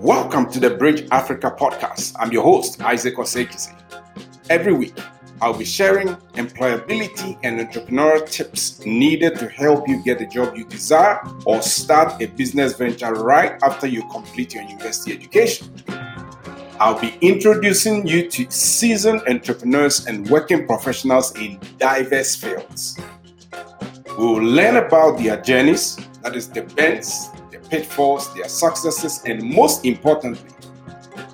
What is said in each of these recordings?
Welcome to the Bridge Africa podcast. I'm your host, Isaac Osei-Kissi. Every week, I'll be sharing employability and entrepreneurial tips needed to help you get the job you desire or start a business venture right after you complete your university education. I'll be introducing you to seasoned entrepreneurs and working professionals in diverse fields. We will learn about their journeys, that is, the bends, pitfalls, their successes, and most importantly,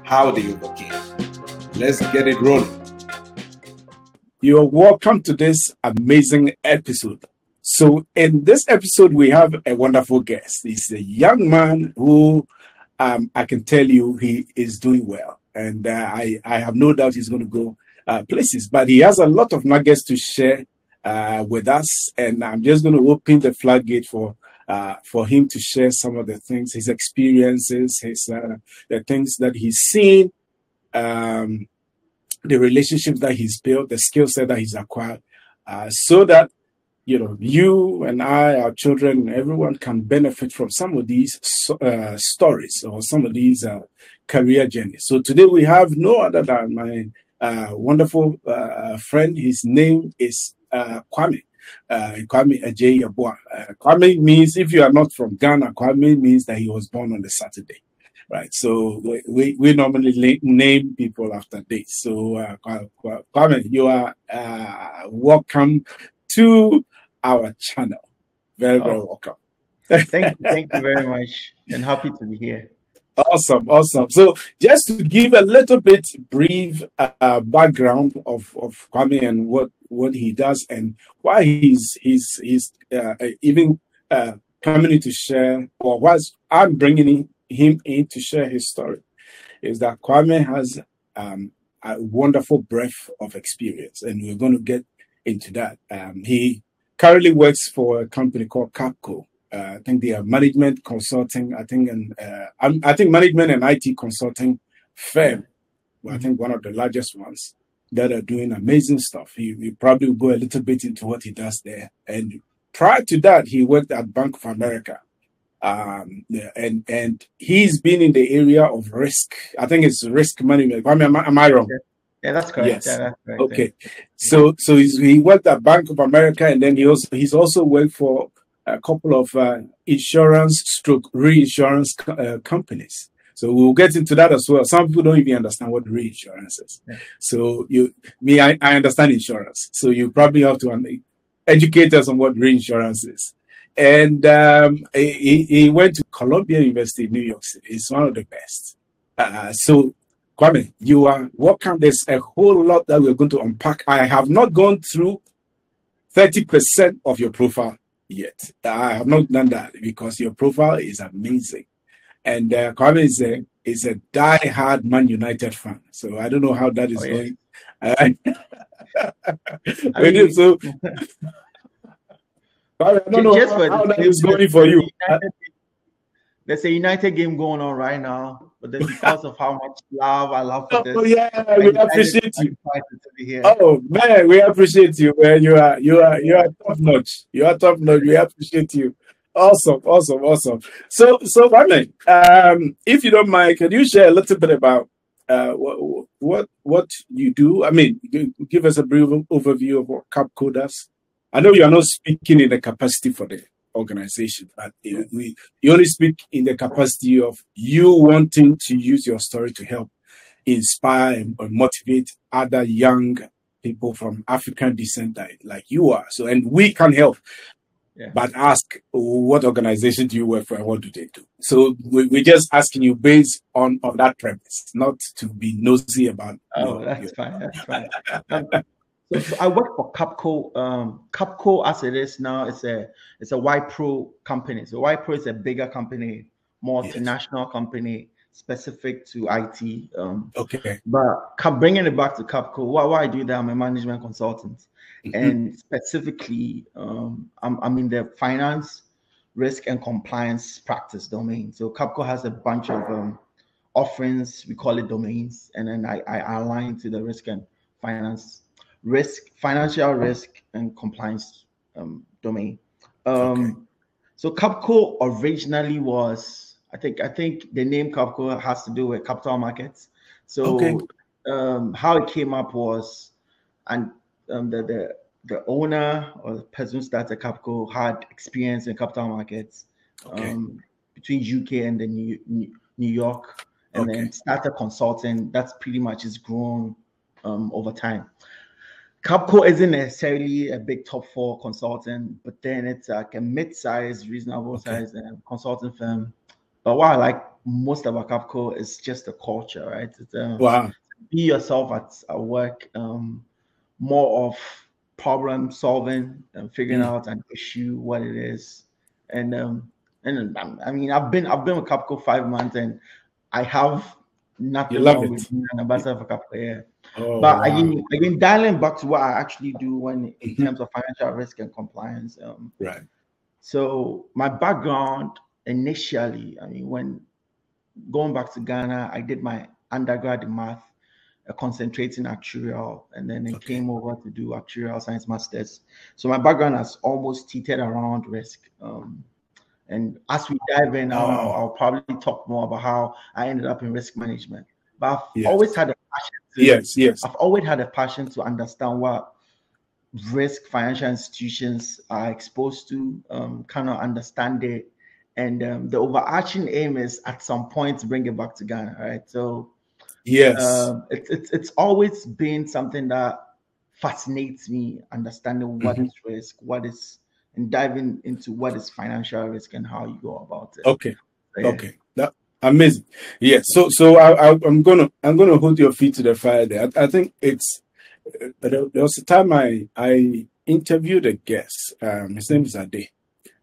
how they overcame. Let's get it rolling. You're welcome to this amazing episode. So, in this episode, we have a wonderful guest. He's a young man who um, I can tell you he is doing well. And uh, I, I have no doubt he's going to go uh, places. But he has a lot of nuggets to share uh, with us. And I'm just going to open the floodgate for uh, for him to share some of the things, his experiences, his uh, the things that he's seen, um, the relationships that he's built, the skill set that he's acquired, uh, so that you know, you and I, our children, everyone can benefit from some of these uh, stories or some of these uh, career journeys. So today we have no other than my uh, wonderful friend. His name is Kwame. Uh, Kwame Adjei-Yeboah. Kwame means, if you are not from Ghana, Kwame means that he was born on the Saturday right? So we, we normally name people after dates. So uh, Kwame, you are uh, welcome to our channel. Very, very oh. welcome. thank you, thank you very much, and happy to be here. Awesome, awesome. So, just to give a little bit brief uh, background of of Kwame and what what he does and why he's he's he's uh, even uh, coming to share, or was I'm bringing him in to share his story, is that Kwame has um, a wonderful breadth of experience, and we're going to get into that. Um, he currently works for a company called Capco. Uh, I think they are management consulting. I think and uh, I think management and IT consulting firm. Well, I think one of the largest ones that are doing amazing stuff. He, he probably will go a little bit into what he does there. And prior to that, he worked at Bank of America. Um, and and he's been in the area of risk. I think it's risk management. Am I, am I wrong? Yeah, that's correct. Yes. Yeah, that's correct. Okay. So so he worked at Bank of America, and then he also he's also worked for a couple of uh, insurance stroke reinsurance co- uh, companies. So we'll get into that as well. Some people don't even understand what reinsurance is. Yeah. So you, me, I, I understand insurance. So you probably have to educate us on what reinsurance is. And um, he, he went to Columbia University in New York City. It's one of the best. Uh, so Kwame, you are welcome. There's a whole lot that we're going to unpack. I have not gone through 30% of your profile yet. I have not done that because your profile is amazing. And uh, Kwame is a is a die-hard Man United fan. So I don't know how that is oh, going. I mean, so I don't know how, how that is going for you. United, there's a United game going on right now but then because of how much love I love for this. Oh yeah, we appreciate you. Oh man, we appreciate you, man. You are you are you are top notch. You are top notch. We appreciate you. Awesome, awesome, awesome. So so Kwame, um, if you don't mind, can you share a little bit about uh, what what what you do? I mean, give us a brief overview of what Capco does. I know you are not speaking in the capacity for the organization. But you, know, we, you only speak in the capacity of you wanting to use your story to help inspire and motivate other young people from African descent like you are. So, and we can help. Yeah. But ask what organization do you work for and what do they do? So we, we're just asking you based on, on that premise, not to be nosy about. Oh, that's fine. That's fine. Um, so I work for Capco. Um, Capco, as it is now, it's a it's a Wipro company. So Wipro is a bigger company, multinational yes. company specific to IT. Um, okay. But bringing it back to Capco, why, why I do that? I'm a management consultant, mm-hmm. and specifically, um, I'm, I'm in the finance, risk, and compliance practice domain. So Capco has a bunch of um, offerings. We call it domains, and then I, I align to the risk and finance risk, financial risk, and compliance um, domain. Um, okay. So Capco originally was, I think I think the name Capco has to do with capital markets. So okay. um, how it came up was, and um, the the the owner or the person who started Capco had experience in capital markets okay. um, between UK and the New, New York, and okay. then started consulting. That's pretty much has grown um, over time. Capco isn't necessarily a big top four consultant, but then it's like a mid-sized, reasonable okay. size um, consulting firm. But what I like most about Capco is just the culture, right? It's, um, wow. Be yourself at, at work. Um, more of problem solving and figuring mm. out an issue, what it is, and um, and um, I mean, I've been I've been with Capco five months, and I have nothing wrong with being an ambassador for Capco. Yeah. Oh, but wow. again, again, dialing back to what I actually do when in mm-hmm. terms of financial risk and compliance. Um, right. So my background initially, I mean, when going back to Ghana, I did my undergrad in math, uh, concentrating actuarial, and then I okay. came over to do actuarial science masters. So my background has almost teetered around risk. Um, and as we dive in, I'll, oh. I'll, probably talk more about how I ended up in risk management. But I've yes. always had a passion. To, yes, yes. I've always had a passion to understand what risk financial institutions are exposed to, um, kind of understand it. And um, the overarching aim is at some point to bring it back to Ghana, right? So, yes, um, it's it's it's always been something that fascinates me, understanding what mm-hmm. is risk, what is, and diving into what is financial risk and how you go about it. Okay, so, yeah. okay, that amazing. Yes, so so I, I am gonna I'm gonna hold your feet to the fire there. I, I think it's but there was a time I I interviewed a guest. Um, his name is Ade,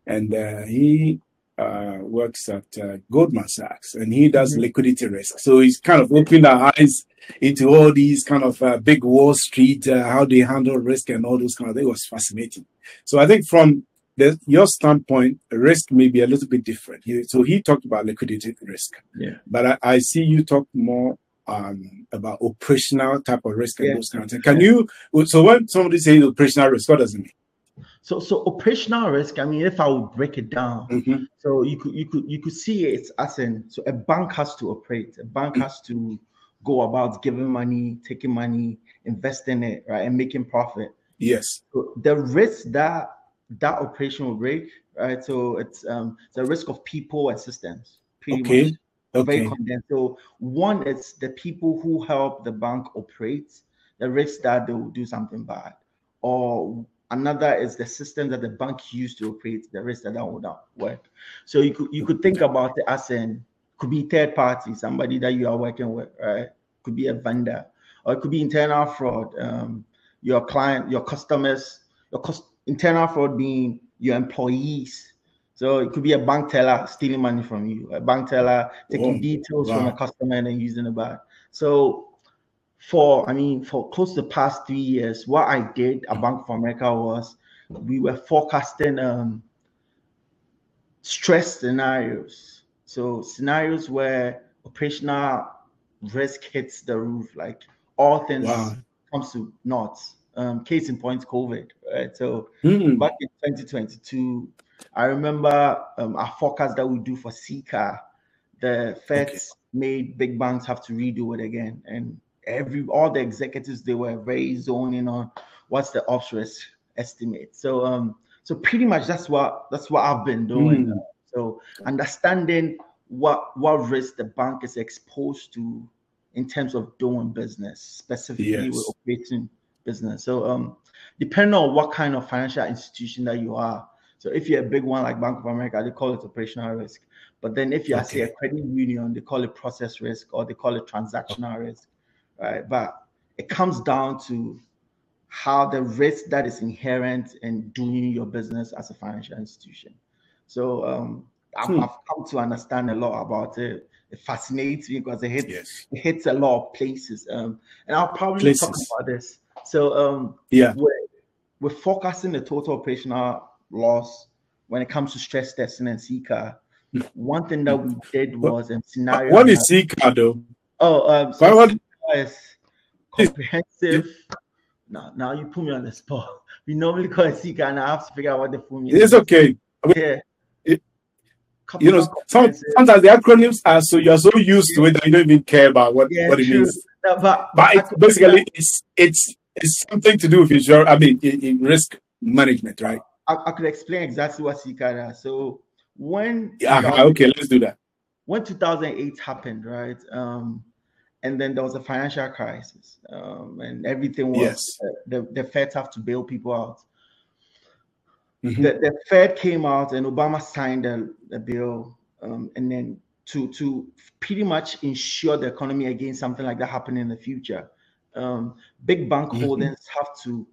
and uh, he uh, works at uh, Goldman Sachs, and he does mm-hmm. liquidity risk. So he's kind of opened our eyes into all these kind of uh, big Wall Street, uh, how they handle risk, and all those kind of things. It was fascinating. So I think from the, your standpoint, risk may be a little bit different. So he talked about liquidity risk, yeah. But I, I see you talk more um, about operational type of risk and yeah. those kinds of things. Can you? So when somebody says operational risk, what does it mean? So, so operational risk. I mean, if I would break it down, mm-hmm. so you could you could you could see it as in so a bank has to operate. A bank has to go about giving money, taking money, investing it, right, and making profit. Yes. So the risk that that operation will break, right? So it's um the risk of people and systems. okay. Much okay. very condensed. So one is the people who help the bank operate, the risk that they will do something bad, or another is the system that the bank used to operate, the risk that that will not work. So you could you could think about it as in could be third party, somebody that you are working with, right? Could be a vendor, or it could be internal fraud. Um, your client, your customers, your cost, internal fraud being your employees so it could be a bank teller stealing money from you, a bank teller taking details wow. from a customer and then using it back. So for I mean for close to the past three years, what I did at Bank of America was we were forecasting um, stress scenarios. So scenarios where operational risk hits the roof, like all things wow. comes to naught. Um, case in point, COVID. Right. So mm. back in 2022, I remember um, our forecast that we do for CCAR, the Feds okay. made big banks have to redo it again, and every all the executives they were very zoning on what's the ops risk estimate. So um, so pretty much that's what that's what I've been doing. Mm. So understanding what what risk the bank is exposed to in terms of doing business, specifically yes. with operating business. So um, depending on what kind of financial institution that you are, so if you're a big one like Bank of America, they call it operational risk. But then if you're okay. say a credit union, they call it process risk or they call it transactional risk, right? But it comes down to how the risk that is inherent in doing your business as a financial institution. So um, I've, hmm. I've, come to understand a lot about it. It fascinates me because it hits yes. it hits a lot of places. Um, and I'll probably places. talk about this. So um, yeah, we're, we're forecasting the total operational loss when it comes to stress testing and CCAR. One thing that we did was a scenario. What is CCAR though? Oh, um, so what is comprehensive. now, now you put me on the spot. We normally call it CCAR, and I have to figure out what the full meaning. It's okay. yeah. you know, some, sometimes the acronyms are so you're so used to it that you don't even care about what, yeah, what it true. means. No, but but it's basically it's it's it's something to do with insurance. I mean, in, in risk management, right? I, I, could explain exactly what CCAR does. So when yeah, okay, let's do that. When 2008 happened, right? Um, and then there was a financial crisis, um, and everything was yes. uh, the the Fed have to bail people out. Mm-hmm. The, the Fed came out and Obama signed the, the bill, um, and then to to pretty much ensure the economy against something like that happening in the future. Um, big bank mm-hmm. holdings have to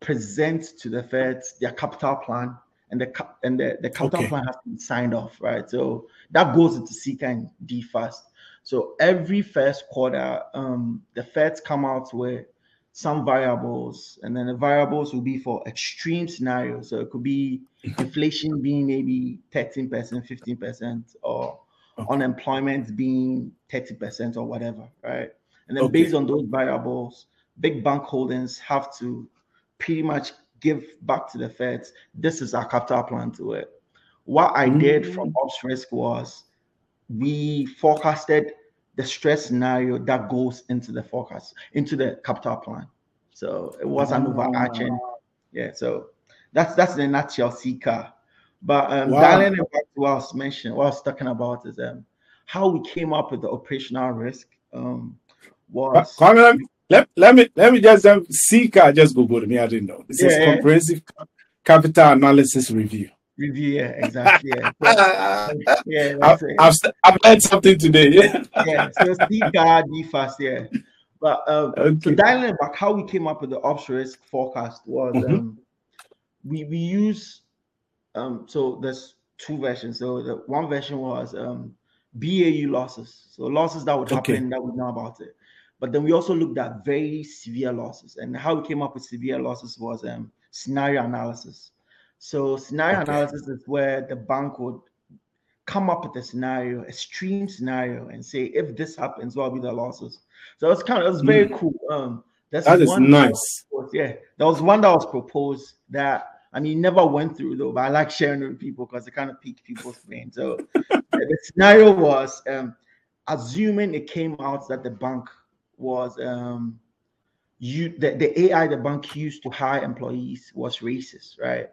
present to the Fed their capital plan, and the and the, the capital okay. plan has to be signed off, right? So that goes into CCAR and D DFAST. So every first quarter, um, the Feds come out with some variables, and then the variables will be for extreme scenarios. So it could be inflation being maybe 13%, 15%, or okay. unemployment being 30% or whatever, right? And then okay. based on those variables, big bank holdings have to pretty much give back to the feds. This is our capital plan to it. What I did from mm. ops risk was we forecasted the stress scenario that goes into the forecast, into the capital plan. So it was an overarching, yeah. So that's that's the nutshell CCAR. But um, wow. dialing back to what I was mentioning, what I was talking about is um, how we came up with the operational risk. Um, was let, let me let me just um, CCAR just Google me. I didn't know. This yeah, is yeah. comprehensive capital analysis review. Review, yeah, exactly. Yeah, yeah I've, I've, I've, learned something today. Yeah, yeah. So CCAR, DFAST, yeah. But um, okay. so dialing back, how we came up with the ops risk forecast was mm-hmm. um, we we use um, so there's two versions. So the one version was um, BAU losses, so losses that would happen okay. that we know about it. But then we also looked at very severe losses, and how we came up with severe losses was um, scenario analysis. So scenario okay. analysis is where the bank would come up with a scenario, extreme scenario, and say if this happens, what will be the losses? So it's kind of it's very mm. cool. Um, that's that is nice. That yeah, there was one that was proposed that I mean never went through though, but I like sharing it with people because it kind of piqued people's brain. So the scenario was um, assuming it came out that the bank was um you the, the AI the bank used to hire employees was racist, right?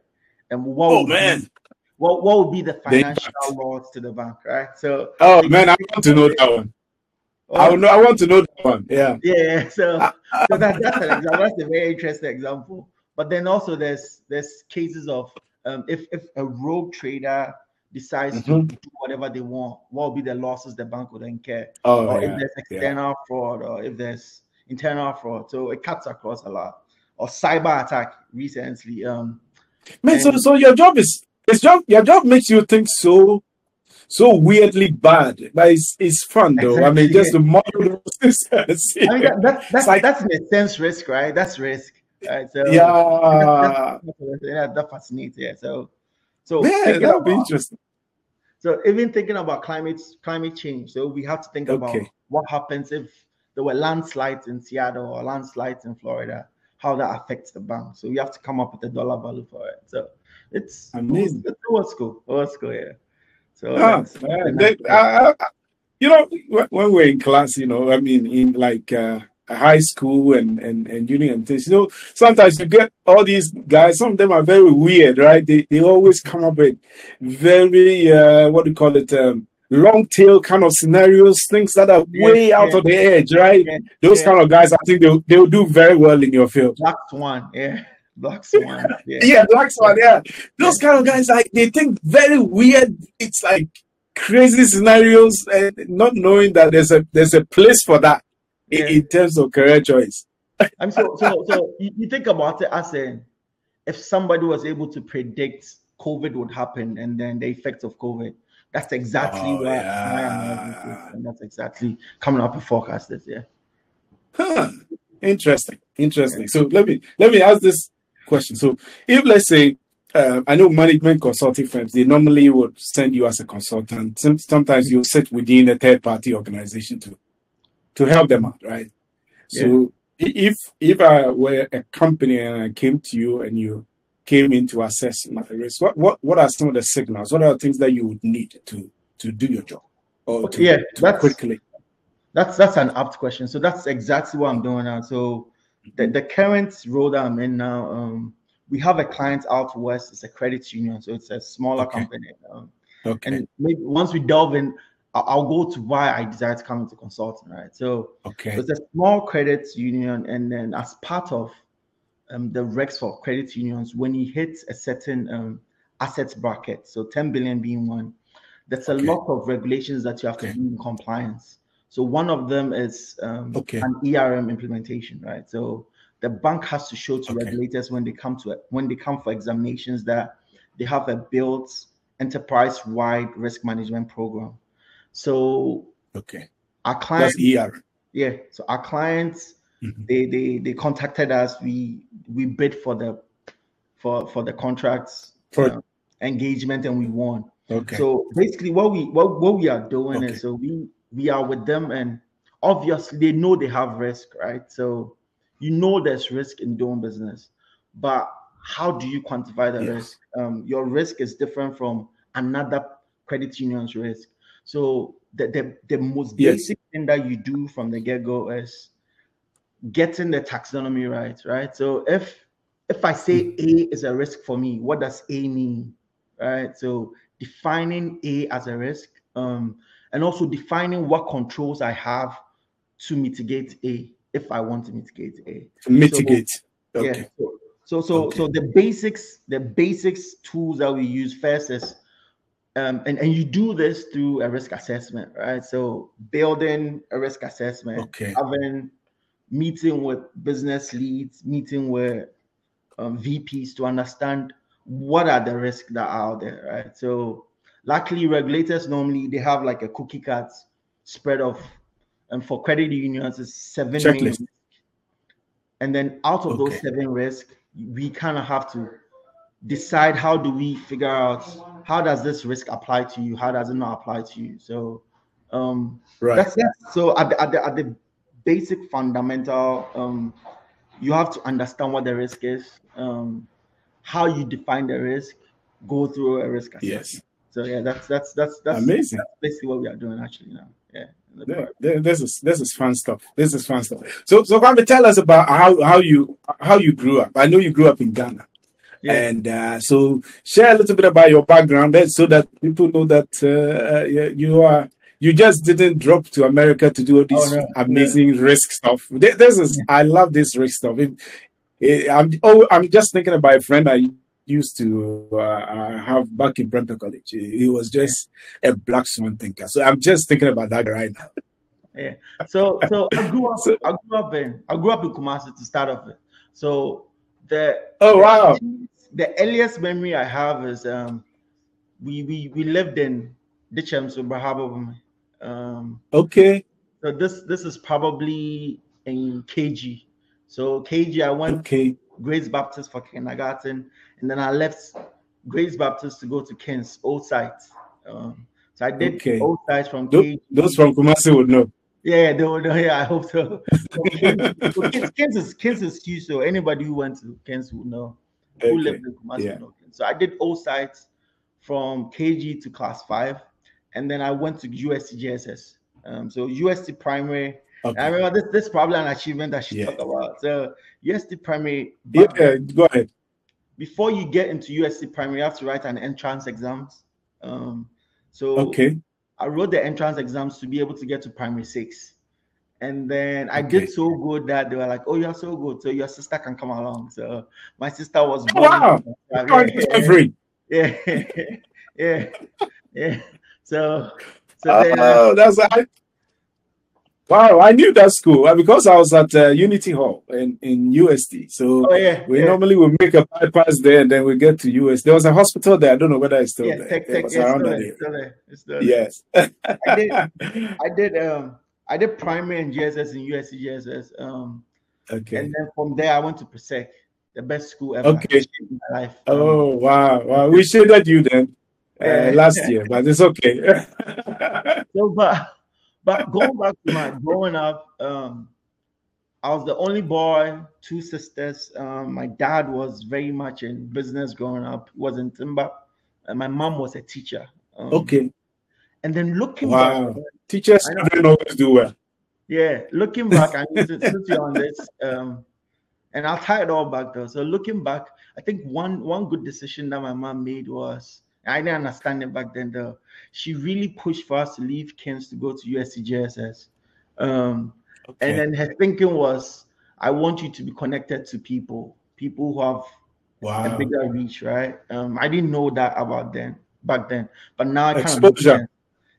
And what oh man, be, what what would be the financial loss to the bank, right? So oh man, I want to know that one. Oh, I, know, I want to know that one. Yeah. Yeah. So, so that, that's an example. That's a very interesting example. But then also there's there's cases of um, if if a rogue trader decides mm-hmm. to do whatever they want, what will be the losses the bank would incur? Oh, or yeah, if there's external yeah. fraud or if there's internal fraud. So it cuts across a lot. Or cyber attack recently. Um Man, so so your job is it's job your job makes you think so so weirdly bad, but it's, it's fun though. Exactly, I mean, just the model. I mean, that, that, that's like, that's in a sense risk, right? That's risk. Right? So yeah, yeah, that fascinates. Yeah, so so yeah, that would be interesting. So even thinking about climate climate change, so we have to think okay. about what happens if there were landslides in Seattle or landslides in Florida, how that affects the bank. So we have to come up with a dollar value for it. So it's amazing. It's old school, old school, yeah. So oh, they, you know, when we're in class, you know, I mean, in like uh, high school and and and junior and things, you know, sometimes you get all these guys. Some of them are very weird, right? They they always come up with very uh, what do you call it? Um, long tail kind of scenarios, things that are yeah, way out yeah. of the edge, right? Yeah, Those kind of guys, I think they'll they'll do very well in your field. Black Swan, yeah. Black Swan. Yeah. yeah, Black Swan. Yeah, those kind of guys like they think very weird. It's like crazy scenarios, and not knowing that there's a there's a place for that in, in, terms of career choice. I'm so so so you, you think about it as in if somebody was able to predict COVID would happen and then the effects of COVID. That's exactly oh, what yeah. and that's exactly coming up with forecast this year. Huh. Interesting. Interesting. So let me let me ask this question. So if let's say uh, I know management consulting firms, they normally would send you as a consultant. Sometimes you sit within a third party organization to to help them out, right? Yeah. So if if I were a company and I came to you and you came in to assess my risk, what, what what are some of the signals? What are the things that you would need to to do your job or to, yeah, to that's quickly? That's that's an apt question. So that's exactly what I'm doing now. So the, the current role that I'm in now, um, we have a client out west. It's a credit union, so it's a smaller Okay. company. Um, Okay. and maybe once we delve in, I'll, I'll go to why I decided to come into consulting. Right. So okay. it's a small credit union, and then as part of um, the regs for credit unions, when you hit a certain um, assets bracket, so 10 billion being one, there's a Okay. lot of regulations that you have Okay. to be in compliance. So one of them is um, Okay. an ERM implementation, right? So the bank has to show to regulators when they come to it, when they come for examinations that they have a built enterprise-wide risk management program. So Okay. our clients That's ER. yeah so our clients Mhm. they they they contacted us we we bid for the for for the contracts For- uh, engagement and we won Okay. so basically what we what, what we are doing Okay. is so we we are with them and obviously they know they have risk right so you know there's risk in doing business but how do you quantify the Yes. risk um, your risk is different from another credit union's risk so the the, the most Yes. basic thing that you do from the get-go is getting the taxonomy right right so if if i say a is a risk for me what does a mean right so defining a as a risk um and also defining what controls i have to mitigate a if i want to mitigate a To mitigate. yeah Okay. so so so, Okay. so the basics the basics tools that we use first is um, and, and you do this through a risk assessment right so building a risk assessment Okay. having meeting with business leads meeting with um, vps to understand what are the risks that are out there right? So luckily regulators normally they have like a cookie cut spread of and for credit unions it's seven Checklist. and then out of those seven risks we kind of have to decide how do we figure out how does this risk apply to you how does it not apply to you? So um Right. that's that's so at the, at the at the basic fundamental um you have to understand what the risk is um how you define the risk go through a risk assessment Yes. so yeah that's that's that's that's Amazing. basically what we are doing actually now yeah the Yeah, this is this is fun stuff. This is fun stuff. So so Kwame, tell us about how how you how you grew up. I know you grew up in Ghana. yeah And uh, so share a little bit about your background so that people know that uh, you- you are you just didn't drop to America to do all this Oh, no, amazing risk stuff. Th- This is I love this risk stuff. It- it- I'm oh I'm just thinking about a friend I used to uh, uh, have back in Brentford College. He was just a black swan thinker. So I'm just thinking about that right now. Yeah. So so I grew up So- I grew up in I grew up in Kumasi to start off with. So the Oh wow! earliest- the earliest memory I have is um we we we lived in the Ditcham so Brahabo. Um Okay, so this this is probably in KG. So KG I went okay, Grace Baptist for kindergarten, and then I left Grace Baptist to go to Kent's old site. Um, so I did Okay. old site from Tho- KG. those from Kumasi would know. Yeah, they would, know. yeah, I hope so. so Kent, so Kent, Kent is Kent is huge, so anybody who went to Kent would know who Okay, lived in Kumasi yeah. would know So I did all sites from KG to class five, and then I went to USC JSS. Um, so USC primary. I remember this this is probably an achievement that she Yeah. talk about. So USC primary. Yeah, go ahead. before you get into USC primary, you have to write an entrance exams. Um, so Okay, I wrote the entrance exams to be able to get to primary six. And then I Okay. did so good that they were like, Oh, you're so good. So your sister can come along. So my sister was Oh, wow. Yeah, Oh, it's free. yeah, yeah, yeah. So, so then, uh, Oh, that's I, wow. I knew that school uh, because I was at uh, Unity Hall in, in UST. So oh yeah, we yeah, normally will make a bypass there and then we get to US. There was a hospital there. I don't know whether it's still yeah, there. tech, it tech, was yeah, it's around still that there, area. it's still there, it's still there. Yes. I did, I did, um, I did primary and JSS in USC JSS. Um, okay. and then from there I went to Presec, the best school ever Okay. in my life. Um, Oh wow, wow. We shaded you then uh, last year, but it's okay. So, but but going back to my growing up, um, I was the only boy, two sisters. Um, my dad was very much in business growing up. He was in timber, and my mom was a teacher. Um, Okay. And then looking Wow. back, Teachers don't always do well. yeah, looking back, I need to since you're on this, um, and I'll tie it all back though. So looking back, I think one one good decision that my mom made was I didn't understand it back then though. She really pushed for us to leave Kings to go to USC JSS. Um, Okay. and then her thinking was, I want you to be connected to people, people who have wow. a bigger reach, right? Um, I didn't know that about then back then, but now I kind of Exposure. understand.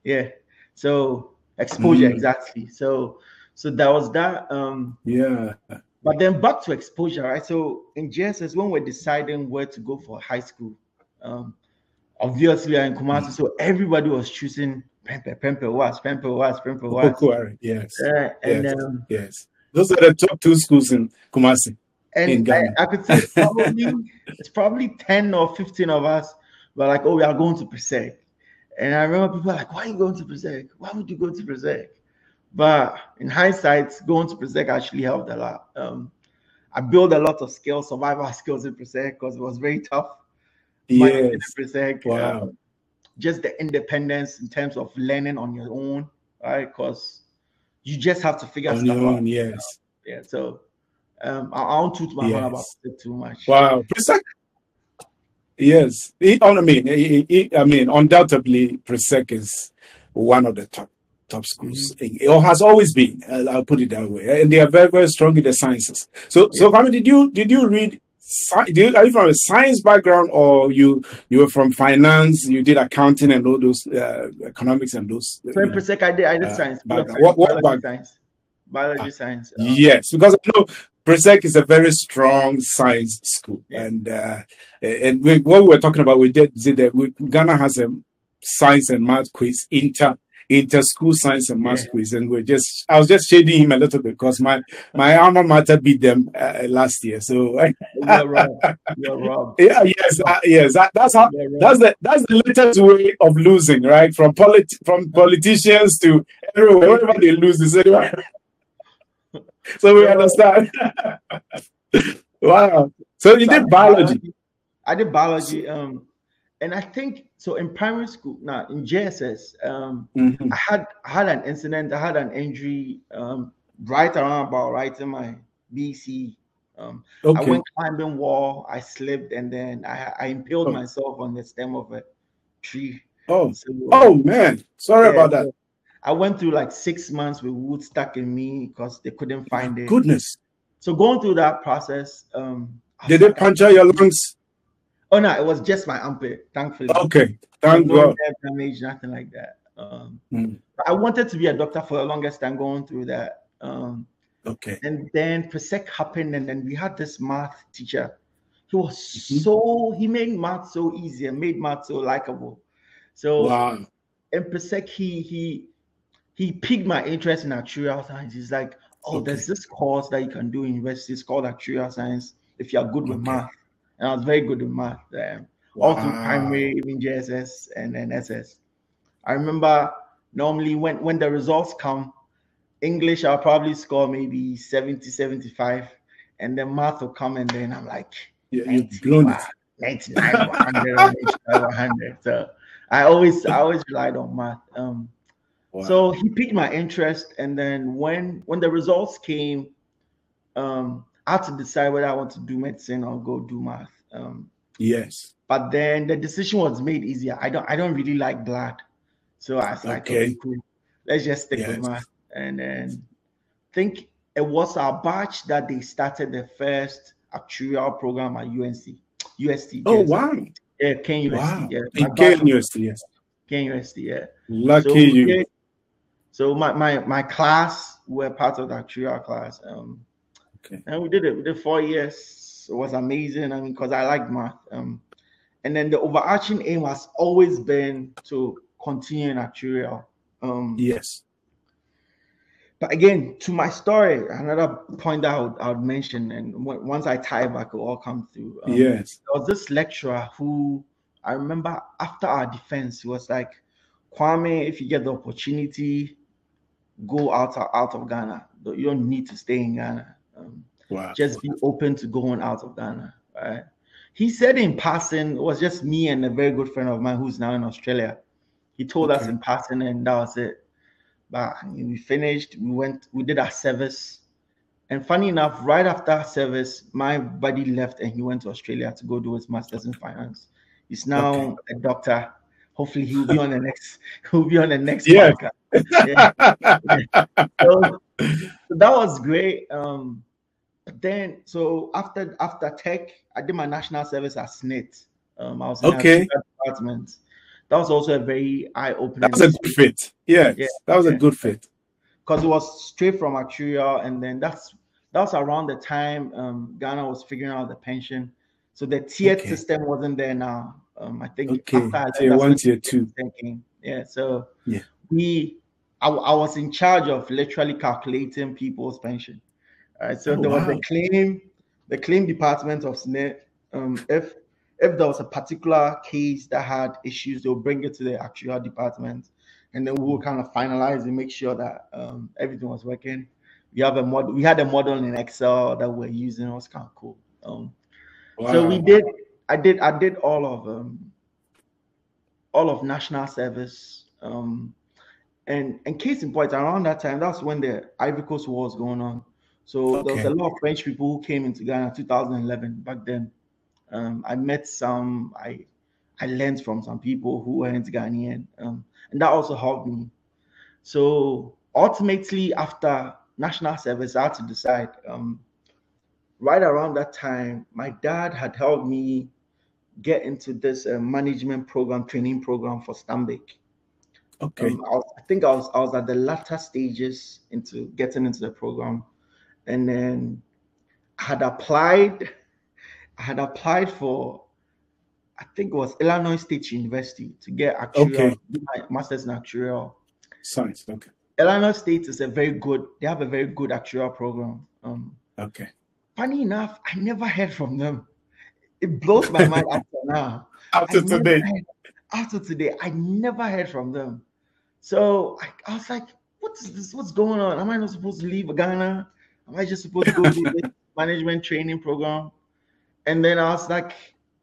Yeah. So exposure, Mm. exactly. So so that was that. Um, Yeah. but then back to exposure, right? So in JSS, when we're deciding where to go for high school, um, obviously in Kumasi, so everybody was choosing Prempeh, Prempeh was, Prempeh was, Prempeh was. Boko Yes. Uh, and Yes. um, Yes. Those are the top two schools in Kumasi. In and I, Ghana. I could say probably it's probably 10 or 15 of us were like, oh, we are going to Presec. And I remember people like, why are you going to Presec? Why would you go to Presec? But in hindsight, going to Presec actually helped a lot. Um, I built a lot of skills, survival skills in Presec because it was very tough. Yes. Presec, Wow. um, just the independence in terms of learning on your own, right? Because you just have to figure On stuff your out. yes. Yeah, so um, I, I don't toot my horn about it too much. Wow. Presec. Yes. He- I mean, I mean, undoubtedly, Presec is one of the top top schools. Mm-hmm. Or has always been. I'll put it that way. And they are very, very strong in the sciences. So, so, Kwame, did you did you read? Did you, are you from a science background, or you you were from finance? You did accounting and all those uh, economics and those. So you know? I did I did uh, science, background. What- what biology back- science, biology science. um, Yes, because I know Presec is a very strong science school, Yeah. and uh, and we, what we were talking about, we did say that we, Ghana has a science and math quiz, inter inter school science and math Yeah. quiz, and we're just I was just shading him a little bit because my my alma mater beat them uh, last year, so You're wrong. You're wrong. yeah, yes, uh, yes, that, that's how. That's the that's the latest way of losing, right? From polit- from politicians to everywhere, wherever they lose, they say, so we understand. wow. So you did biology. I did biology. Um, and I think so in primary school now in JSS, um, Mhm. I had I had an incident. I had an injury um, right around about right in my BC. Um, I went climbing wall. I slipped and then I, I impaled Oh. myself on the stem of a tree. Oh, So, oh man. Sorry yeah, about that. so I went through like six months with wood stuck in me because they couldn't find it. Goodness. So going through that process, um, Did they puncture your lungs? Oh no, it was just my armpit. Thankfully, Okay. Thank no God. damage, nothing like that. Um, Hmm. I wanted to be a doctor for the longest time going through that. Um, Okay. and then Presec happened, and then we had this math teacher. He was Mhm. so he made math so easy and made math so likable. So Wow. in Presec, he he he piqued my interest in actuarial science. He's like, oh, Okay. there's this course that you can do in university. It's called actuarial science if you're good with math. And I was very good in math. Um, all through primary, even JSS and then SS. I remember normally when when the results come, English I'll probably score maybe 70, 75, and then math will come and then I'm like 90, you've blown it. wow, 99, 100, 100. So I always I always relied on math. Um, Wow. so he piqued my interest, and then when when the results came, um, I had to decide whether I want to do medicine or go do math. Um, yes. but then the decision was made easier. I don't I don't really like blood, so I was like, Okay. okay, cool. Let's just stick Yes. with math. And then think it was our batch that they started the first actuarial program at UNC, UST. Oh yes. wow. Yeah, KNUST. Wow. Yeah, In my batch Kane was University, yes. KNUST. Yeah. Lucky So, you. so my, my my class were part of the actuarial class. Um, Okay. and we did it. We did four years. It was amazing. I mean, because I like math. Um, and then the overarching aim has always been to continue in actuarial. Um, Yes. but again, to my story, another point that I would, I would mention, and w- once I tie back, it all come through. Um, Yes. there was this lecturer who I remember after our defense, he was like, Kwame, if you get the opportunity, go out out of Ghana. You don't need to stay in Ghana. Um, Wow. just be open to going out of Ghana. Right? He said in passing, it was just me and a very good friend of mine who's now in Australia. He told us in passing, and that was it. But we finished, we went, we did our service. And funny enough, right after our service, my buddy left and he went to Australia to go do his master's in finance. He's now Okay. a doctor. Hopefully, he'll be on the next. He'll be on the next Yes. podcast. Yeah. So, so that was great. Um, then, so after after tech, I did my national service at SSNIT. Um, I was in Okay. the department. That was also a very eye opening That was a good fit. Yes, Yeah. that was a good fit. because it was straight from actuarial, and then that's that's around the time um, Ghana was figuring out the pension. So the tiered Okay. system wasn't there now. Um, I think Okay, after I left, tier one, tier two. came. Yeah, so Yeah. we, I, I was in charge of literally calculating people's pension. All right, so Oh, there was wow. the claim, the claim department of SSNIT. Um, if if there was a particular case that had issues, they'll bring it to the actual department, and then we'll kind of finalize and make sure that um, everything was working. We have a model. We had a model in Excel that we're using. It was kind of cool. Um, so we did. I did. I did all of um, all of national service. Um, and and case in point, around that time, that's when the Ivory Coast War was going on. So there was a lot of French people who came into Ghana 2011 back then. Um, I met some. I I learned from some people who weren't Ghanaian, um, and that also helped me. So ultimately, after national service, I had to decide. Um, right around that time, my dad had helped me get into this uh, management program, training program for Stanbic. Okay. Um, I, was, I think I was I was at the latter stages into getting into the program, and then I had applied. I had applied for, I think it was Illinois State University to get actuarial, Okay. my master's in actuarial. Science. Okay. Illinois State is a very good. They have a very good actuarial program. Um, Okay. funny enough, I never heard from them. It blows my mind after now. After I today. heard- after today, I never heard from them. So I, I was like, what is this? What's going on? Am I not supposed to leave Ghana? Am I just supposed to go do this management training program? And then I was like,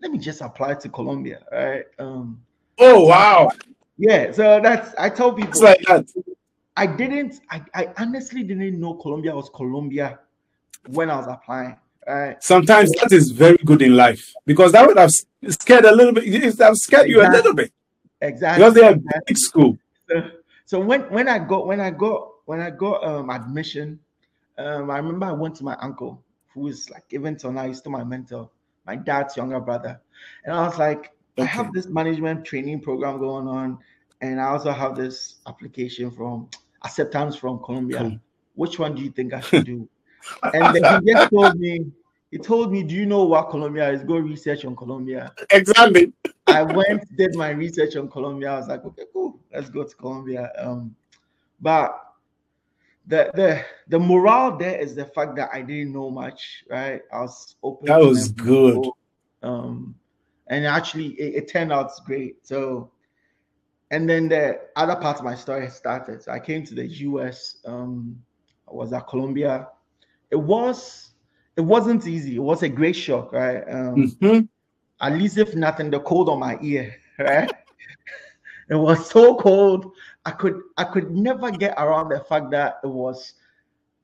let me just apply to Columbia, right? Um, Oh wow. yeah, so that's I tell people It's like that. I didn't, I, I honestly didn't know Columbia was Columbia when I was applying. Right. Sometimes that is very good in life because that would have scared a little bit. It would have scared you a little bit Exactly. because they are exactly. big school. so, so when when I got when I got when I got um admission, um I remember I went to my uncle who is like even till now he's still my mentor, my dad's younger brother, and I was like, I have this management training program going on, and I also have this application from acceptance from Columbia. Cool. Which one do you think I should do? and then he just told me, he told me, Do you know what Columbia is? Go research on Columbia. Exactly. I went, did my research on Columbia. I was like, okay, cool, let's go to Columbia. Um, but the the the morale there is the fact that I didn't know much, right? I was open. That was good. people. Um, and actually, it, it turned out great. So, and then the other part of my story started. So I came to the U.S. Um, I was at Columbia. It was it wasn't easy. It was a great shock, right? Um, Mhm. at least if nothing, the cold on my ear, right? it was so cold. I could I could never get around the fact that it was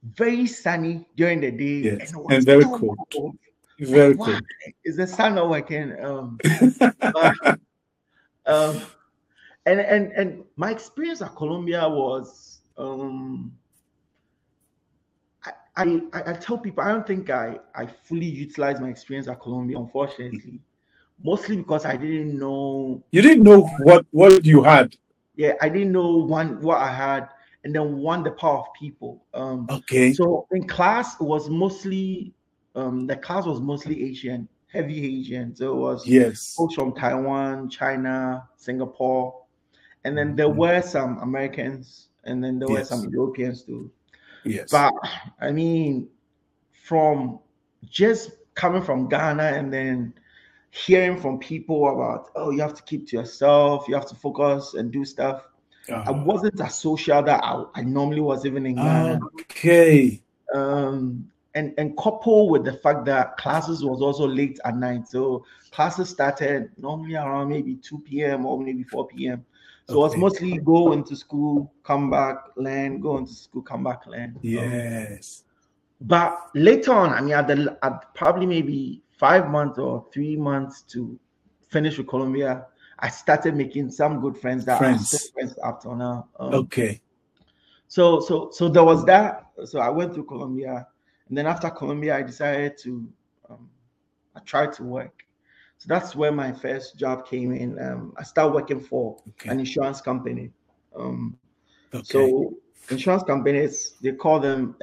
very sunny during the day Yes, it was and very so cold. Very Why? cool. Is the sun not working? Um, but, um, and and and my experience at Columbia was um, I, I I I tell people I don't think I I fully utilized my experience at Columbia, unfortunately, mostly because I didn't know. You didn't know what what you had. Yeah, I didn't know one what I had, and then one the power of people. Um, Okay. so in class, it was mostly um, the class was mostly Asian, heavy Asian. So it was Yes. folks from Taiwan, China, Singapore, and then there Mhm. were some Americans, and then there were some Europeans too. Yes. But I mean, from just coming from Ghana and then hearing from people about, oh, you have to keep to yourself, you have to focus and do stuff. I Uh, wasn't as social that I, I normally was even in Ghana. okay. Um, and and couple with the fact that classes was also late at night. So classes started normally around maybe 2 p.m. or maybe 4 p.m. So okay. it was mostly go into school, come back, learn, go into school, come back, learn. Yes. Um, but later on, I mean, at the at probably maybe five months or three months to finish with Columbia, I started making some good friends that friends. are still friends up to now. Um, okay. So so so there was that. So I went through Columbia, and then after Columbia, I decided to um, I tried to work. So that's where my first job came in. Um, I started working for okay. an insurance company. Um, okay. So insurance companies they call them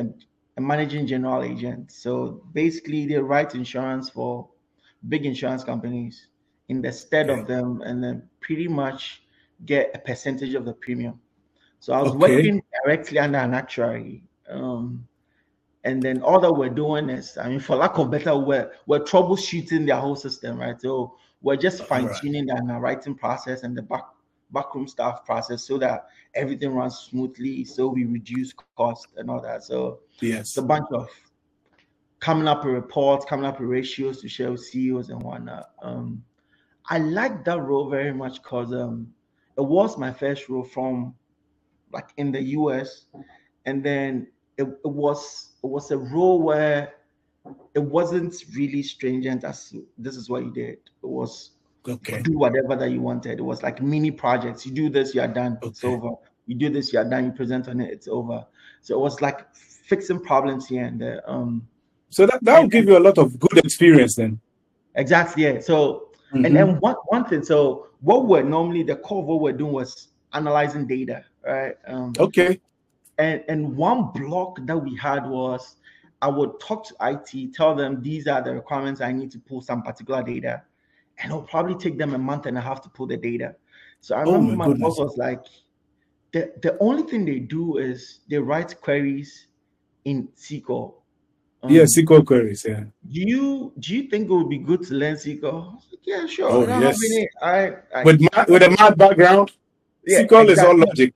a, managing general agent. So basically, they write insurance for big insurance companies in the stead okay. of them and then pretty much get a percentage of the premium. So I was okay. working directly under an actuary. Um, and then all that we're doing is, I mean, for lack of better word, we're troubleshooting their whole system, right? So we're just fine tuning right. the writing process and the back backroom staff process so that everything runs smoothly, so we reduce cost and all that. So yes, a bunch of coming up with reports, coming up with ratios to share with CEOs and whatnot. Um, I like that role very much because um, it was my first role from like in the US, and then it, it was it was a role where it wasn't really stringent as this is what you did. It was okay. do whatever that you wanted. It was like mini projects. You do this, you are done. Okay. It's over. You do this, you are done. You present on it, it's over. So it was like fixing problems here and there. Um, so that that will give you a lot of good experience then. Exactly. Yeah. So Mm-hmm. And then one, one thing, so what we're normally the core of what we're doing was analyzing data, right? Um, okay. And and one block that we had was I would talk to IT, tell them these are the requirements I need to pull some particular data, and it'll probably take them a month and a half to pull the data. So I oh remember oh my, my boss was like, the, the only thing they do is they write queries in SQL um, yeah, SQL queries. Yeah. Do you do you think it would be good to learn SQL? Like, yeah, sure. Oh no, yes. I, I, with math, with a math background, yeah, SQL exactly. is all logic.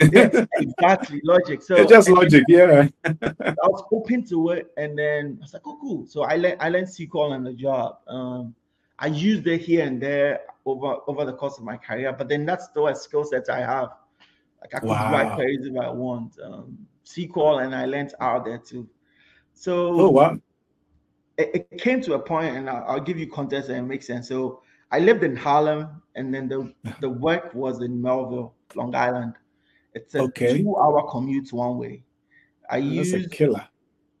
exactly, logic. So it's just logic, yeah. I was open to it, and then I was like, "Oh, cool." So I learned I learned SQL on the job. Um, I used it here and there over over the course of my career, but then that's still a skill set I have. Like I could wow. write queries if I want. Um, SQL, and I learned out there too. So oh wow, it, it came to a point, and I'll, I'll, give you context and it makes sense. So I lived in Harlem, and then the the work was in Melville, Long Island. It's a okay. two-hour commute one way. I That's used a killer.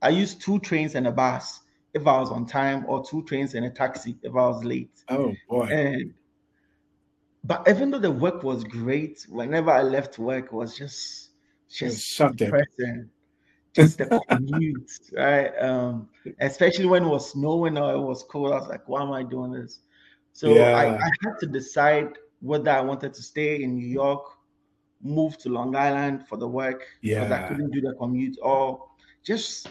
I used two trains and a bus if I was on time, or two trains and a taxi if I was late. Oh boy! And but even though the work was great, whenever I left work, was just just depressing just the commute, right? Um, especially when it was snowing or it was cold. I was like, why am I doing this? So yeah. I, I, had to decide whether I wanted to stay in New York, move to Long Island for the work because yeah. I couldn't do the commute, or just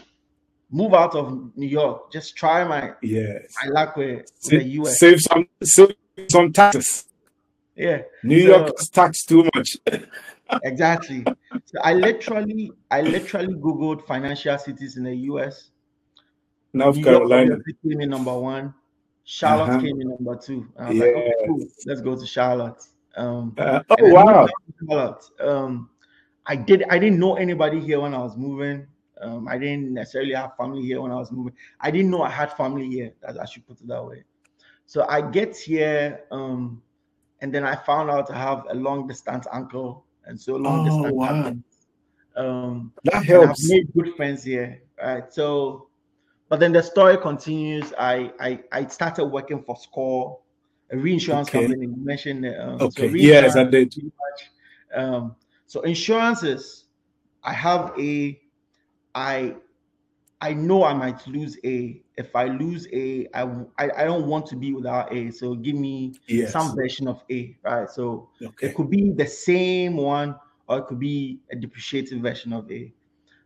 move out of New York. Just try my yes. my luck with, with the US. Save some save some taxes. Yeah. New so, York tax too much. exactly. So I literally, I literally googled financial cities in the U.S. North New Carolina came in number one. Charlotte uh-huh. came in number two. I was yes. like, okay, cool. Let's go to Charlotte. Um, uh, oh wow. Charlotte. Um, I did. I didn't know anybody here when I was moving. Um, I didn't necessarily have family here when I was moving. I didn't know I had family here. I should put it that way. So I get here, um, and then I found out I have a long distance uncle and so long oh, distance wow. Um, that helps. I've made good friends here, right? So, but then the story continues. I I, I started working for SCOR, a reinsurance okay. company. You mentioned um, okay. So yes, I did. Um, so insurances, I have a, I, I know I might lose a. If I lose a, I I, I don't want to be without a. So give me yes. some version of a, right? So okay. it could be the same one or it could be a depreciated version of A.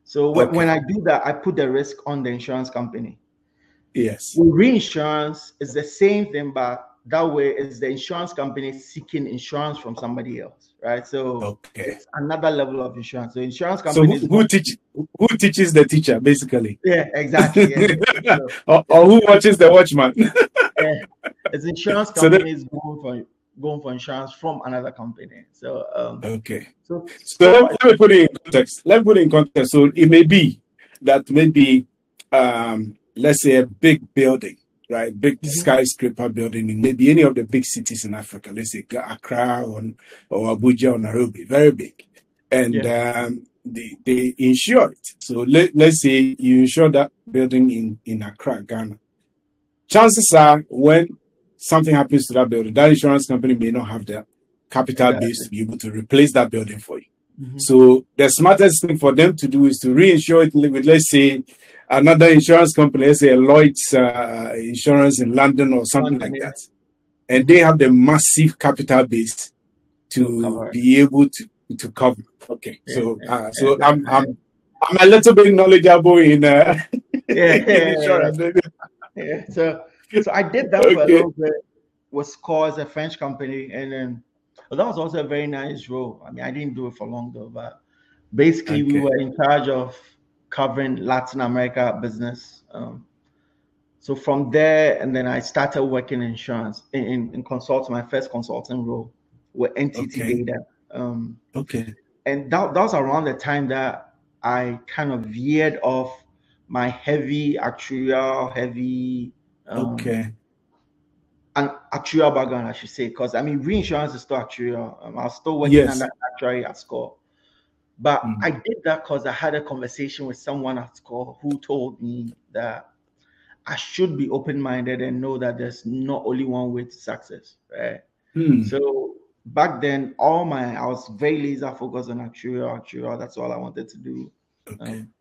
So okay. when I do that, I put the risk on the insurance company. Yes. With reinsurance, it's the same thing, but that way is the insurance company seeking insurance from somebody else, right? So Okay. another level of insurance. So insurance company. So who, who teach who teaches the teacher basically? yeah, exactly. yeah. So, or, or who watches the watchman? yeah, it's insurance So that- companies going for going for insurance from another company. So um, okay. so So let, let me put it in context. Let me put it in context. So it may be that maybe um let's say a big building, right? Big Mhm. skyscraper building in maybe any of the big cities in Africa, let's say Accra or, or Abuja or Nairobi, very big. And um they, they insure it. So let, let's say you insure that building in, in Accra, Ghana. Chances are when something happens to that building, that insurance company may not have the capital Exactly. base to be able to replace that building for you. Mhm. So the smartest thing for them to do is to reinsure it with, let's say, another insurance company, let's say Lloyd's uh, insurance in London or something London, like yeah. that, and they have the massive capital base to Cover. be able to to cover. Okay, Yeah, so yeah, uh, so. I'm I'm I'm a little bit knowledgeable in, uh, yeah, in insurance. yeah. So so I did that for a Okay. little bit with a French company, and then well, that was also a very nice role. I mean, I didn't do it for long though, but basically we were in charge of covering Latin America business. Um, so from there, and then I started working in insurance in, in, in consulting, my first consulting role with NTT Okay. Data. Um, Okay. and that, that was around the time that I kind of veered off my heavy actuarial, heavy um, Okay. an actuarial background, I should say, because I mean reinsurance is still actuarial. Um, I was still working Yes. under actuary at SCOR, but Mhm. I did that because I had a conversation with someone at school who told me that I should be open-minded and know that there's not only one way to success, right? Hmm. So back then, all my I was very laser focused on actuarial, actuarial. That's all I wanted to do. Okay. Um,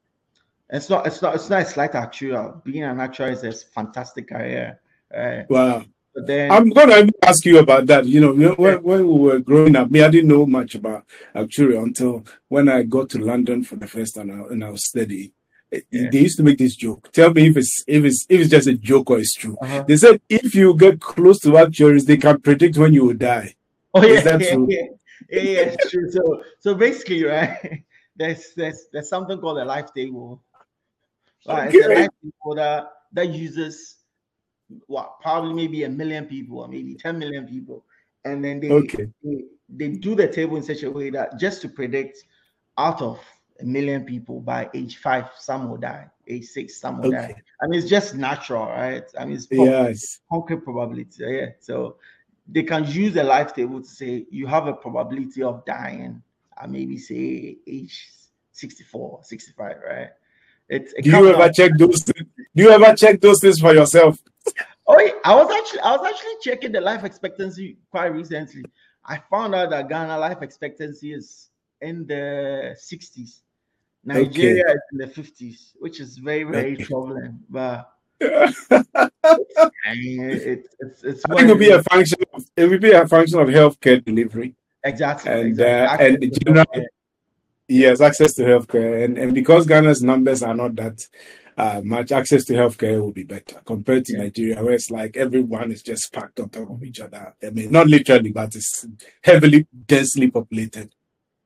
it's not, it's not, it's not a slight actuarial. Being an actuary is a fantastic career, right? Wow. Then, I'm going to ask you about that. You know, when, when we were growing up, me, I didn't know much about actuary until when I got to London for the first time and I was studying. Eh, Yeah. They used to make this joke. Tell me if it's if it's if it's just a joke or it's true. uh-huh. They said if you get close to actuaries, they can predict when you will die. oh yeah, yeah, true? yeah, yeah, yeah, true. So, so basically, right? There's there's there's something called a life table. Right, it's a life table that that uses what probably maybe a million people or maybe 10 million people, and then they Okay. they, they do the table in such a way that just to predict out of a million people by age five, some will die, age six, some will die. Okay. I mean, it's just natural, right? I mean, it's Yes. concrete probability. Yeah. So they can use a life table to say you have a probability of dying at maybe say age 64, 65, right? It's it Do you ever out- check those? Do you ever check those things for yourself? Oh, yeah, I was actually I was actually checking the life expectancy quite recently. I found out that Ghana life expectancy is in the 60s. Nigeria is in the 50s, which is very very Okay. troubling. But I I mean, it's it's it's think it would be a function. Of, it would be a function of healthcare delivery. exactly and, exactly. uh, and general-. Yes, access to healthcare, and and because Ghana's numbers are not that uh, much, access to healthcare will be better compared to Yeah. Nigeria, where it's like everyone is just packed on top of each other. I mean, not literally, but it's heavily densely populated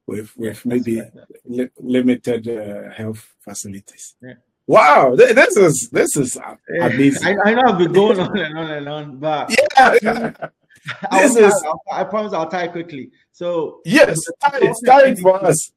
with with That's maybe right. li- limited uh, health facilities. Yeah. Wow, th- this is this is amazing. I, I know I've been going on and on and on, but Yeah, I'll this tie- is- I'll- I promise I'll tie quickly. So yes, it's time for us.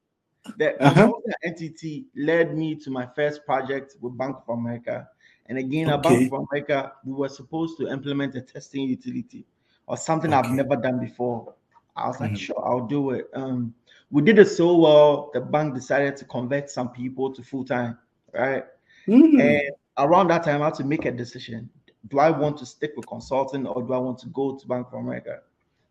The Uh-huh. NTT led me to my first project with Bank of America. And again, at Bank of America, we were supposed to implement a testing utility or something I've never done before. I was like, Mhm. sure, I'll do it. Um, we did it so well, the bank decided to convert some people to full time, right? Mm, And around that time, I had to make a decision. Do I want to stick with consulting or do I want to go to Bank of America?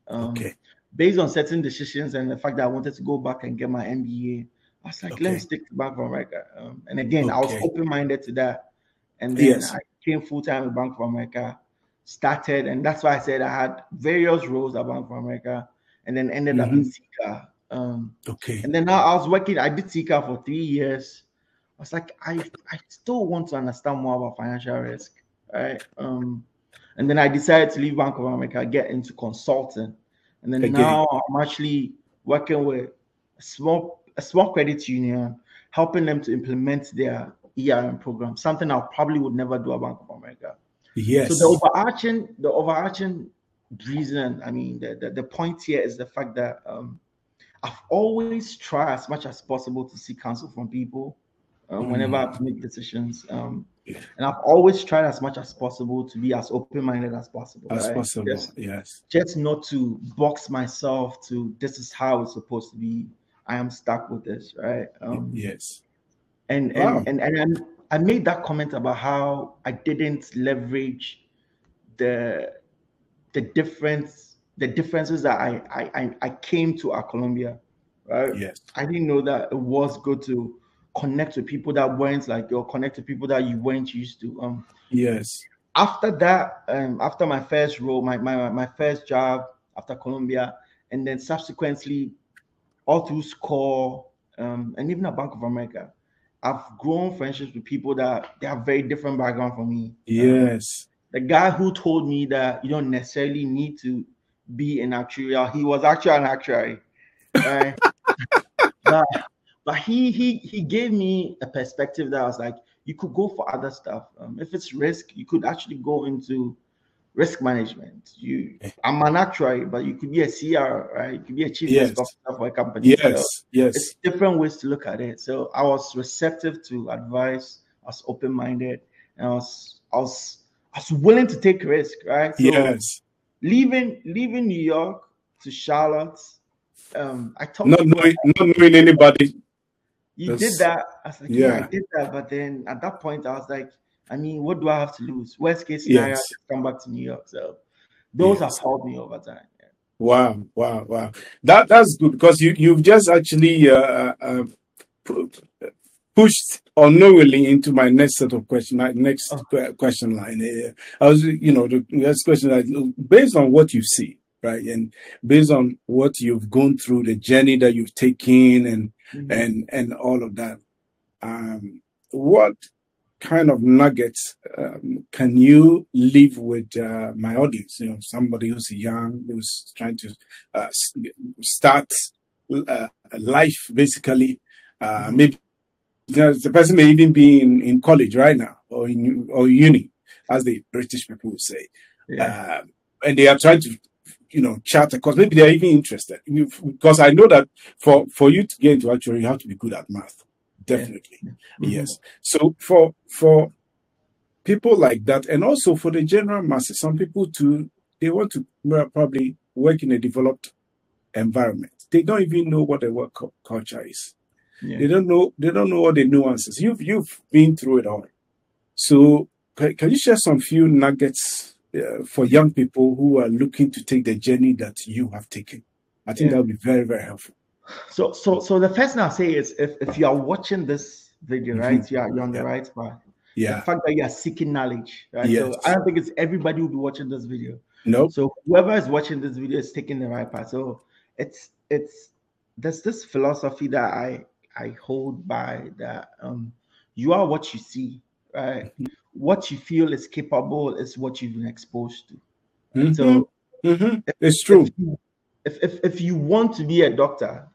Um, okay, Based on certain decisions and the fact that I wanted to go back and get my MBA, I was like, let me Okay. stick to Bank of America. Um, and again, I was open minded to that. And then Yes. I came full time at Bank of America, started, and that's why I said I had various roles at Bank of America, and then ended up in CCAR. Um, okay, and then now I was working, I did CCAR for three years. I was like, I, I still want to understand more about financial risk, right? Um, And then I decided to leave Bank of America, get into consulting. And then Again. now I'm actually working with a small a small credit union, helping them to implement their ERM program, something I probably would never do at Bank of America. Yes. So the overarching, the overarching reason, I mean, the, the, the point here is the fact that um, I've always tried as much as possible to seek counsel from people um, whenever mm. I make decisions. Um, and I've always tried as much as possible to be as open-minded as possible. As right? possible, just, yes. Just not to box myself to this is how it's supposed to be. I am stuck with this, right? Um, yes. And and, wow. and and and I made that comment about how I didn't leverage the the difference the differences that I I I came to our Columbia, right? Yes. I didn't know that it was good to connect with people that weren't like you, or connect to people that you weren't used to. Um. Yes. After that, um, after my first role, my my my first job after Columbia, and then subsequently, all through SCOR, um, and even at Bank of America, I've grown friendships with people that they have very different background from me. Yes. Um, the guy who told me that you don't necessarily need to be an actuarial, he was actually an actuary. Right? but, but he he he gave me a perspective that was like you could go for other stuff. Um, if it's risk, you could actually go into risk management. You, I'm an actuary, but you could be a CR, right? You could be a chief yes. risk officer for a company. Yes, so yes. It's different ways to look at it. So I was receptive to advice. I was open minded, and I was, I was, I was willing to take risk, right? So yes. Leaving, leaving New York to Charlotte. Um, I told not knowing, not knowing anybody. You did that. I was like, yeah. yeah, I did that. But then at that point, I was like, I mean, what do I have to lose? Worst case scenario, yes. come back to New York. So those yes. have helped me over time. Yeah. Wow, wow, wow. That that's good because you you've just actually uh, uh, pushed unknowingly into my next set of question, my next oh. question line. I was, you know, the next question, like, based on what you see, right, and based on what you've gone through, the journey that you've taken, and mm-hmm. and and all of that, um, what kind of nuggets um, can you leave with uh, my audience? You know, somebody who's young, who's trying to uh, start uh, life, basically. Uh, mm-hmm. maybe the person may even be in, in college right now or in or uni, as the British people would say, yeah. Um, and they are trying to you know chart a course. Maybe they're even interested because I know that for for you to get into actuary, you have to be good at math definitely yeah. mm-hmm. yes so for for people like that and also for the general masses some people too they want to probably work in a developed environment they don't even know what the work culture is yeah. they don't know they don't know all the nuances you've you've been through it all so can, can you share some few nuggets uh, for young people who are looking to take the journey that you have taken i think yeah. that would be very very helpful so, so, so the first thing I'll say is if, if you are watching this video, mm-hmm. right, you are you're on the right path. Yeah. The fact that you are seeking knowledge, right? Yes. So I don't think it's everybody will be watching this video. No. So whoever is watching this video is taking the right path. So it's it's there's this philosophy that I I hold by that um you are what you see, right? What you feel is capable is what you've been exposed to. Mm-hmm. So mm-hmm. If, it's true. If you, if, if if you want to be a doctor,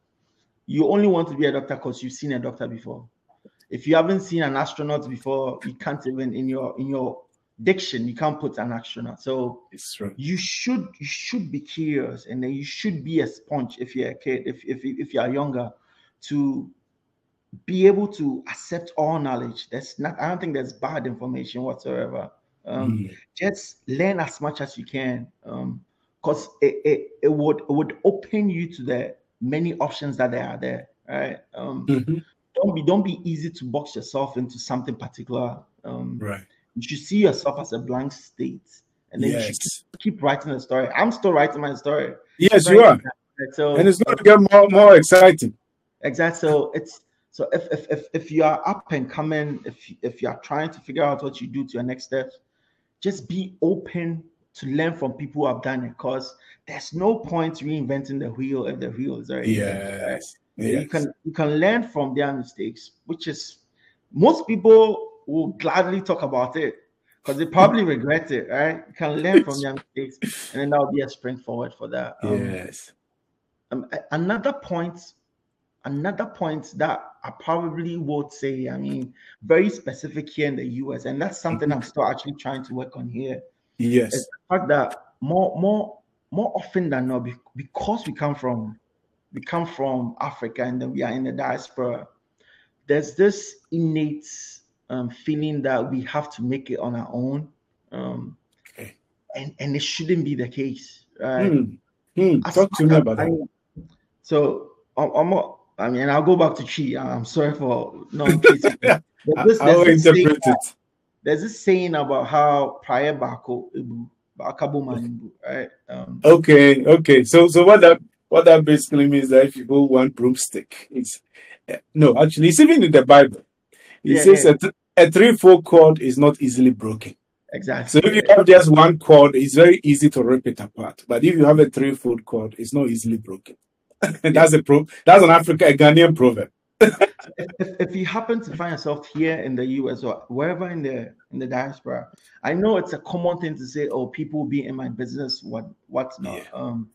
you only want to be a doctor because you've seen a doctor before. If you haven't seen an astronaut before, you can't even in your in your diction you can't put an astronaut. So it's true. You should you should be curious, and then you should be a sponge if you're a kid, if if if you are younger, to be able to accept all knowledge. That's not. I don't think there's bad information whatsoever. Um, mm. Just learn as much as you can, because um, it, it it would it would open you to the many options that there are there. Right. Um, mm-hmm. Don't be don't be easy to box yourself into something particular. Um, right. You should see yourself as a blank state, and then yes. you should keep writing the story. I'm still writing my story. Yes, you are. So, and it's going to get more more exciting. Exactly. So it's so if if if, if you are up and coming, if if you are trying to figure out what you do to your next steps, just be open to learn from people who have done it because there's no point reinventing the wheel if the wheel is already yes. yes. You can you can learn from their mistakes, which is most people will gladly talk about it. because they probably regret it, right? You can learn from their mistakes, and then that'll be a spring forward for that. Um, yes. Um, another point, another point that I probably would say, I mean, very specific here in the US, and that's something I'm still actually trying to work on here. Yes. Is the fact that more, more, more often than not, because we come from, we come from Africa, and then we are in the diaspora. There's this innate um, feeling that we have to make it on our own, um, okay. and and it shouldn't be the case, right? Mm. Mm. Talk to me about that. So I'm, I'm I mean, I'll go back to Twi. I'm sorry for not. there's I'll interpret it. there's this saying about how prior Bako Ibu, right? Um, okay, okay. So, so what that what that basically means that if you go one broomstick, it's no, actually, it's even in the Bible. It yeah, says yeah. a, th- a three-fold cord is not easily broken. Exactly. So if you have just one cord, it's very easy to rip it apart. But if you have a three-fold cord, it's not easily broken. that's a pro. That's an African, a Ghanaian proverb. if, if you happen to find yourself here in the US or wherever in the in the diaspora, I know it's a common thing to say, "Oh, people will be in my business, what what's not." Yeah. Um,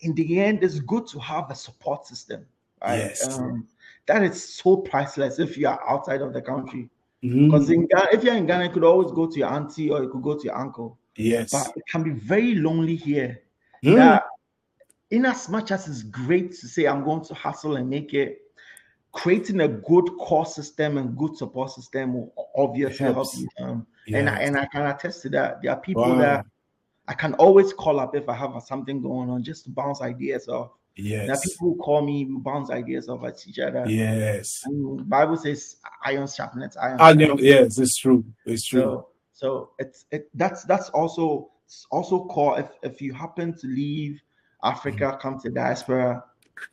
in the end, it's good to have a support system. Right? Yes. Um, that is so priceless if you are outside of the country. Because mm-hmm. if you're in Ghana, you could always go to your auntie or you could go to your uncle. Yes. But it can be very lonely here. Mm. That in as much as it's great to say I'm going to hustle and make it, creating a good core system and good support system will obviously help you. Um, yes. And I, and I can attest to that. There are people wow. that I can always call up if I have something going on just to bounce ideas off. Yes. Are people who call me, we bounce ideas off at each other. Yes. And Bible says iron sharpens iron. iron. Yes, it's true. It's true. So, so it's it that's that's also also core. If if you happen to leave Africa, mm-hmm. come to diaspora,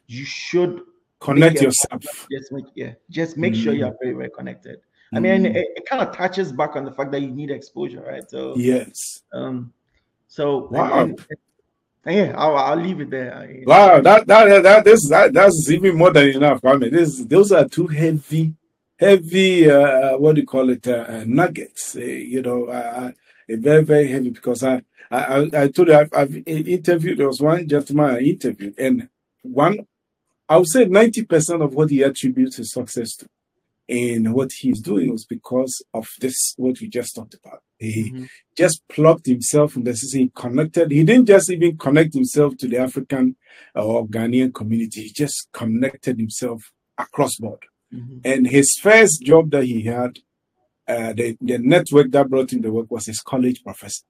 you should connect yourself. Just make yeah, just make mm-hmm. sure you're very very connected. Mm-hmm. I mean, it, it kind of touches back on the fact that you need exposure, right? So yes. Um. So wow. And, and, yeah, I'll, I'll leave it there. Wow, that that that this that, that's even more than enough. I mean, this those are two heavy, heavy. Uh, what do you call it? Uh, uh, nuggets. Uh, you know, uh, very very heavy because I I I told you I've, I've interviewed. There was one gentleman I interviewed, and one I would say ninety percent of what he attributes his success to and what he's doing was because of this, what we just talked about. He mm-hmm. just plugged himself in the system, he connected. He didn't just even connect himself to the African or Ghanaian community, he just connected himself across board. Mm-hmm. And his first job that he had, uh, the, the network that brought him the work was his college professor.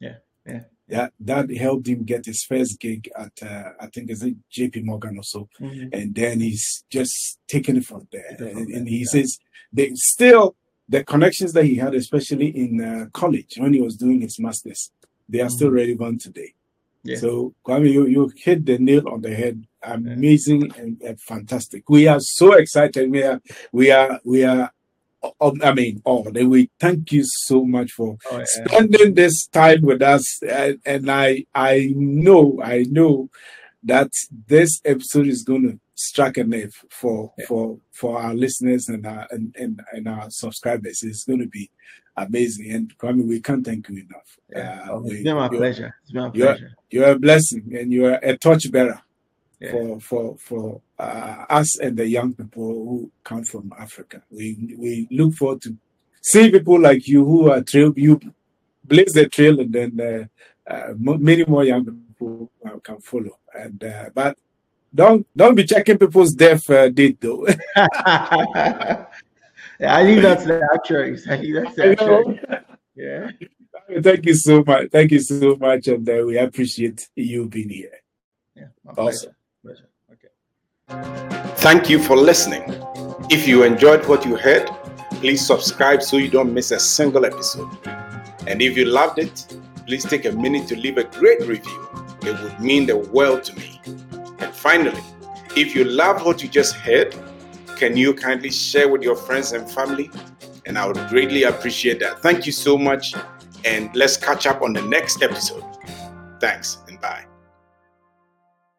Yeah, yeah yeah, that helped him get his first gig at uh, I think it's it JP Morgan or so, mm-hmm. and then he's just taken it from there. From and, and, he yeah. says they still the connections that he had, especially in uh, college when he was doing his masters, they are mm-hmm. still relevant today. Yeah. So Kwame, you, you hit the nail on the head. Amazing yeah. and, and, fantastic. We are so excited. We are we are we are I mean, all. the way. thank you so much for oh, yeah. spending this time with us. And, and, I, I know, I know that this episode is going to strike a nerve for yeah. for for our listeners and our and, and, and our subscribers. It's going to be amazing. And Kwame, we can't thank you enough. Yeah. Uh, it's been my pleasure. It's been my pleasure. You're, you're a blessing, and you're a torchbearer yeah. for for for uh, us and the young people who come from Africa. We we look forward to see people like you who are trail you blaze the trail, and then uh, uh, many more young people uh, can follow. And uh, but don't don't be checking people's death uh, date though. I leave that to the actuaries. I leave that to the. Yeah. Thank you so much. Thank you so much, and we appreciate you being here. Yeah, awesome. Thank you for listening. If you enjoyed what you heard, please subscribe so you don't miss a single episode. And if you loved it, please take a minute to leave a great review. It would mean the world to me. And finally, if you loved what you just heard, can you kindly share with your friends and family? And I would greatly appreciate that. Thank you so much. And let's catch up on the next episode. Thanks and bye.